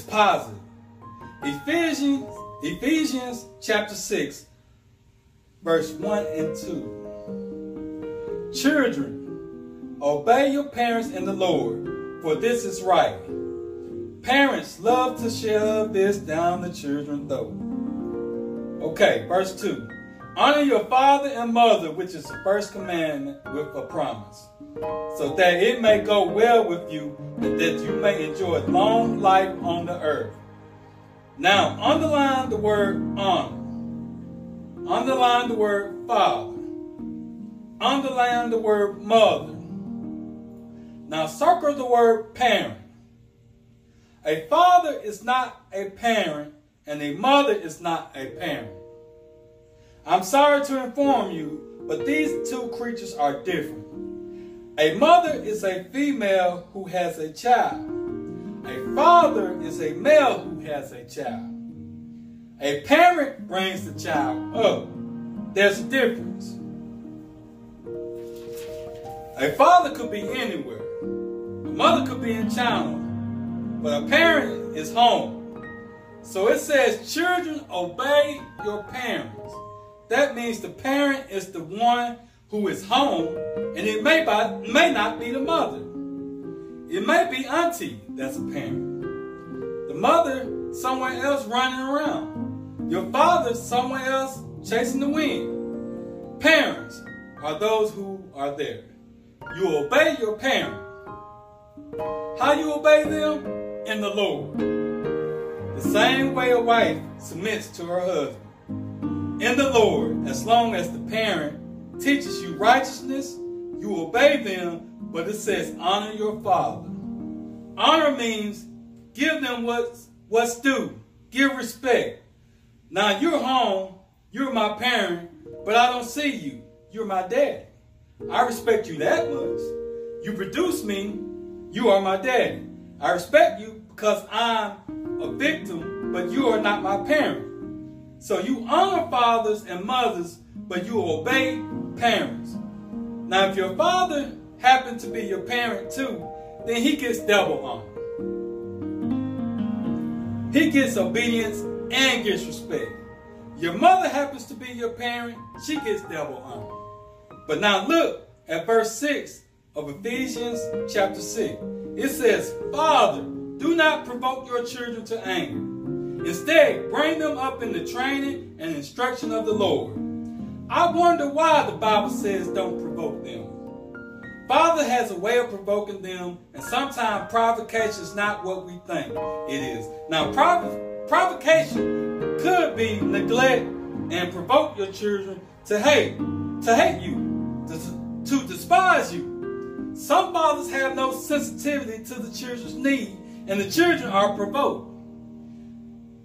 positive. Ephesians, Ephesians chapter 6, verse 1 and 2. Children, obey your parents in the Lord, for this is right. Parents love to shove this down the children throat. Okay, verse 2. Honor your father and mother, which is the first commandment with a promise, so that it may go well with you and that you may enjoy long life on the earth. Now, underline the word honor. Underline the word father. Underline the word mother. Now, circle the word parent. A father is not a parent, and a mother is not a parent. I'm sorry to inform you, but these two creatures are different. A mother is a female who has a child. A father is a male who has a child. A parent brings the child up. There's a difference. A father could be anywhere. A mother could be in China. But a parent is home. So it says, children, obey your parents. That means the parent is the one who is home, and it may, by, may not be the mother. It may be auntie that's a parent. The mother somewhere else running around. Your father somewhere else chasing the wind. Parents are those who are there. You obey your parent. How you obey them? In the Lord. The same way a wife submits to her husband in the Lord, as long as the parent teaches you righteousness, you obey them, but it says honor your father. Honor means give them what's, what's due, give respect. Now you're home, you're my parent, but I don't see you. You're my dad. I respect you that much. You produce me, you are my daddy. I respect you because I'm a victim, but you are not my parent. So you honor fathers and mothers, but you obey parents. Now, if your father happened to be your parent too, then he gets double honor. He gets obedience and gets respect. Your mother happens to be your parent, she gets double honor. But now look at verse 6 of Ephesians chapter 6. It says, Father, do not provoke your children to anger Instead, bring them up in the training and instruction of the Lord. I wonder why the Bible says don't provoke them. Father has a way of provoking them, and sometimes provocation is not what we think it is. Now, prov- provocation could be neglect and provoke your children to hate, to hate you, to, to despise you. Some fathers have no sensitivity to the children's need, and the children are provoked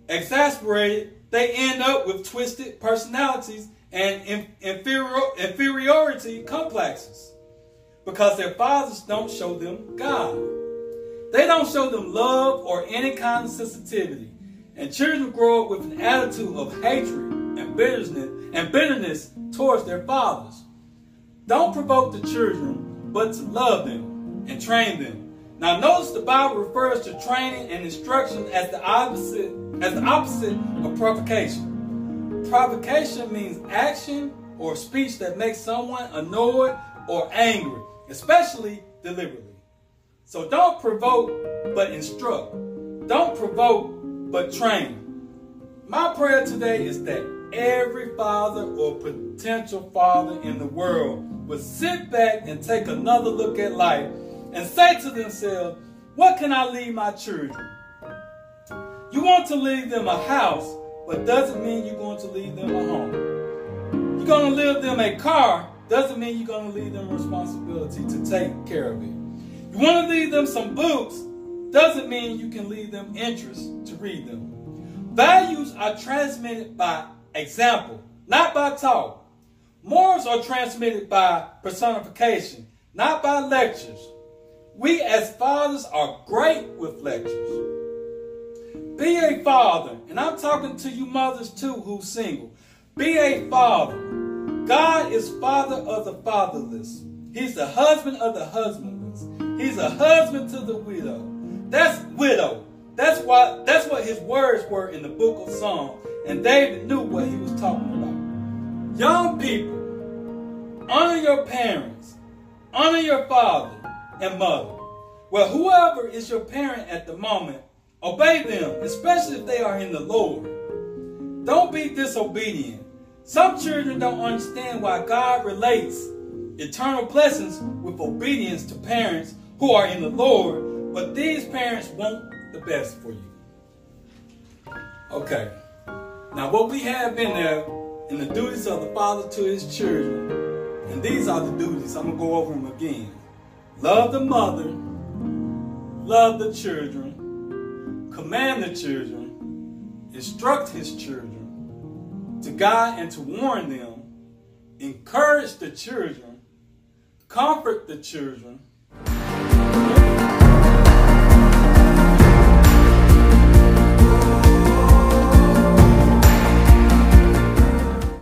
exasperated, they end up with twisted personalities and inferior, inferiority complexes because their fathers don't show them God. They don't show them love or any kind of sensitivity. And children grow up with an attitude of hatred and bitterness and bitterness towards their fathers. Don't provoke the children, but to love them and train them now notice the Bible refers to training and instruction as the opposite as the opposite of provocation. Provocation means action or speech that makes someone annoyed or angry, especially deliberately. So don't provoke but instruct. Don't provoke but train. My prayer today is that every father or potential father in the world would sit back and take another look at life and say to themselves, What can I leave my children? You want to leave them a house, but doesn't mean you're going to leave them a home. You're going to leave them a car, doesn't mean you're going to leave them responsibility to take care of it. You want to leave them some books, doesn't mean you can leave them interest to read them. Values are transmitted by example, not by talk. Morals are transmitted by personification, not by lectures. We as fathers are great with lectures. Be a father, and I'm talking to you mothers too who's single. Be a father. God is father of the fatherless. He's the husband of the husbandless. He's a husband to the widow. That's widow. That's why that's what his words were in the book of Psalms. And David knew what he was talking about. Young people, honor your parents, honor your father and mother. Well, whoever is your parent at the moment, obey them, especially if they are in the Lord. Don't be disobedient. Some children don't understand why God relates eternal blessings with obedience to parents who are in the Lord, but these parents want the best for you. Okay. Now, what we have in there in the duties of the father to his children, and these are the duties. I'm going to go over them again. Love the mother, love the children, command the children, instruct his children, to guide and to warn them, encourage the children, comfort the children,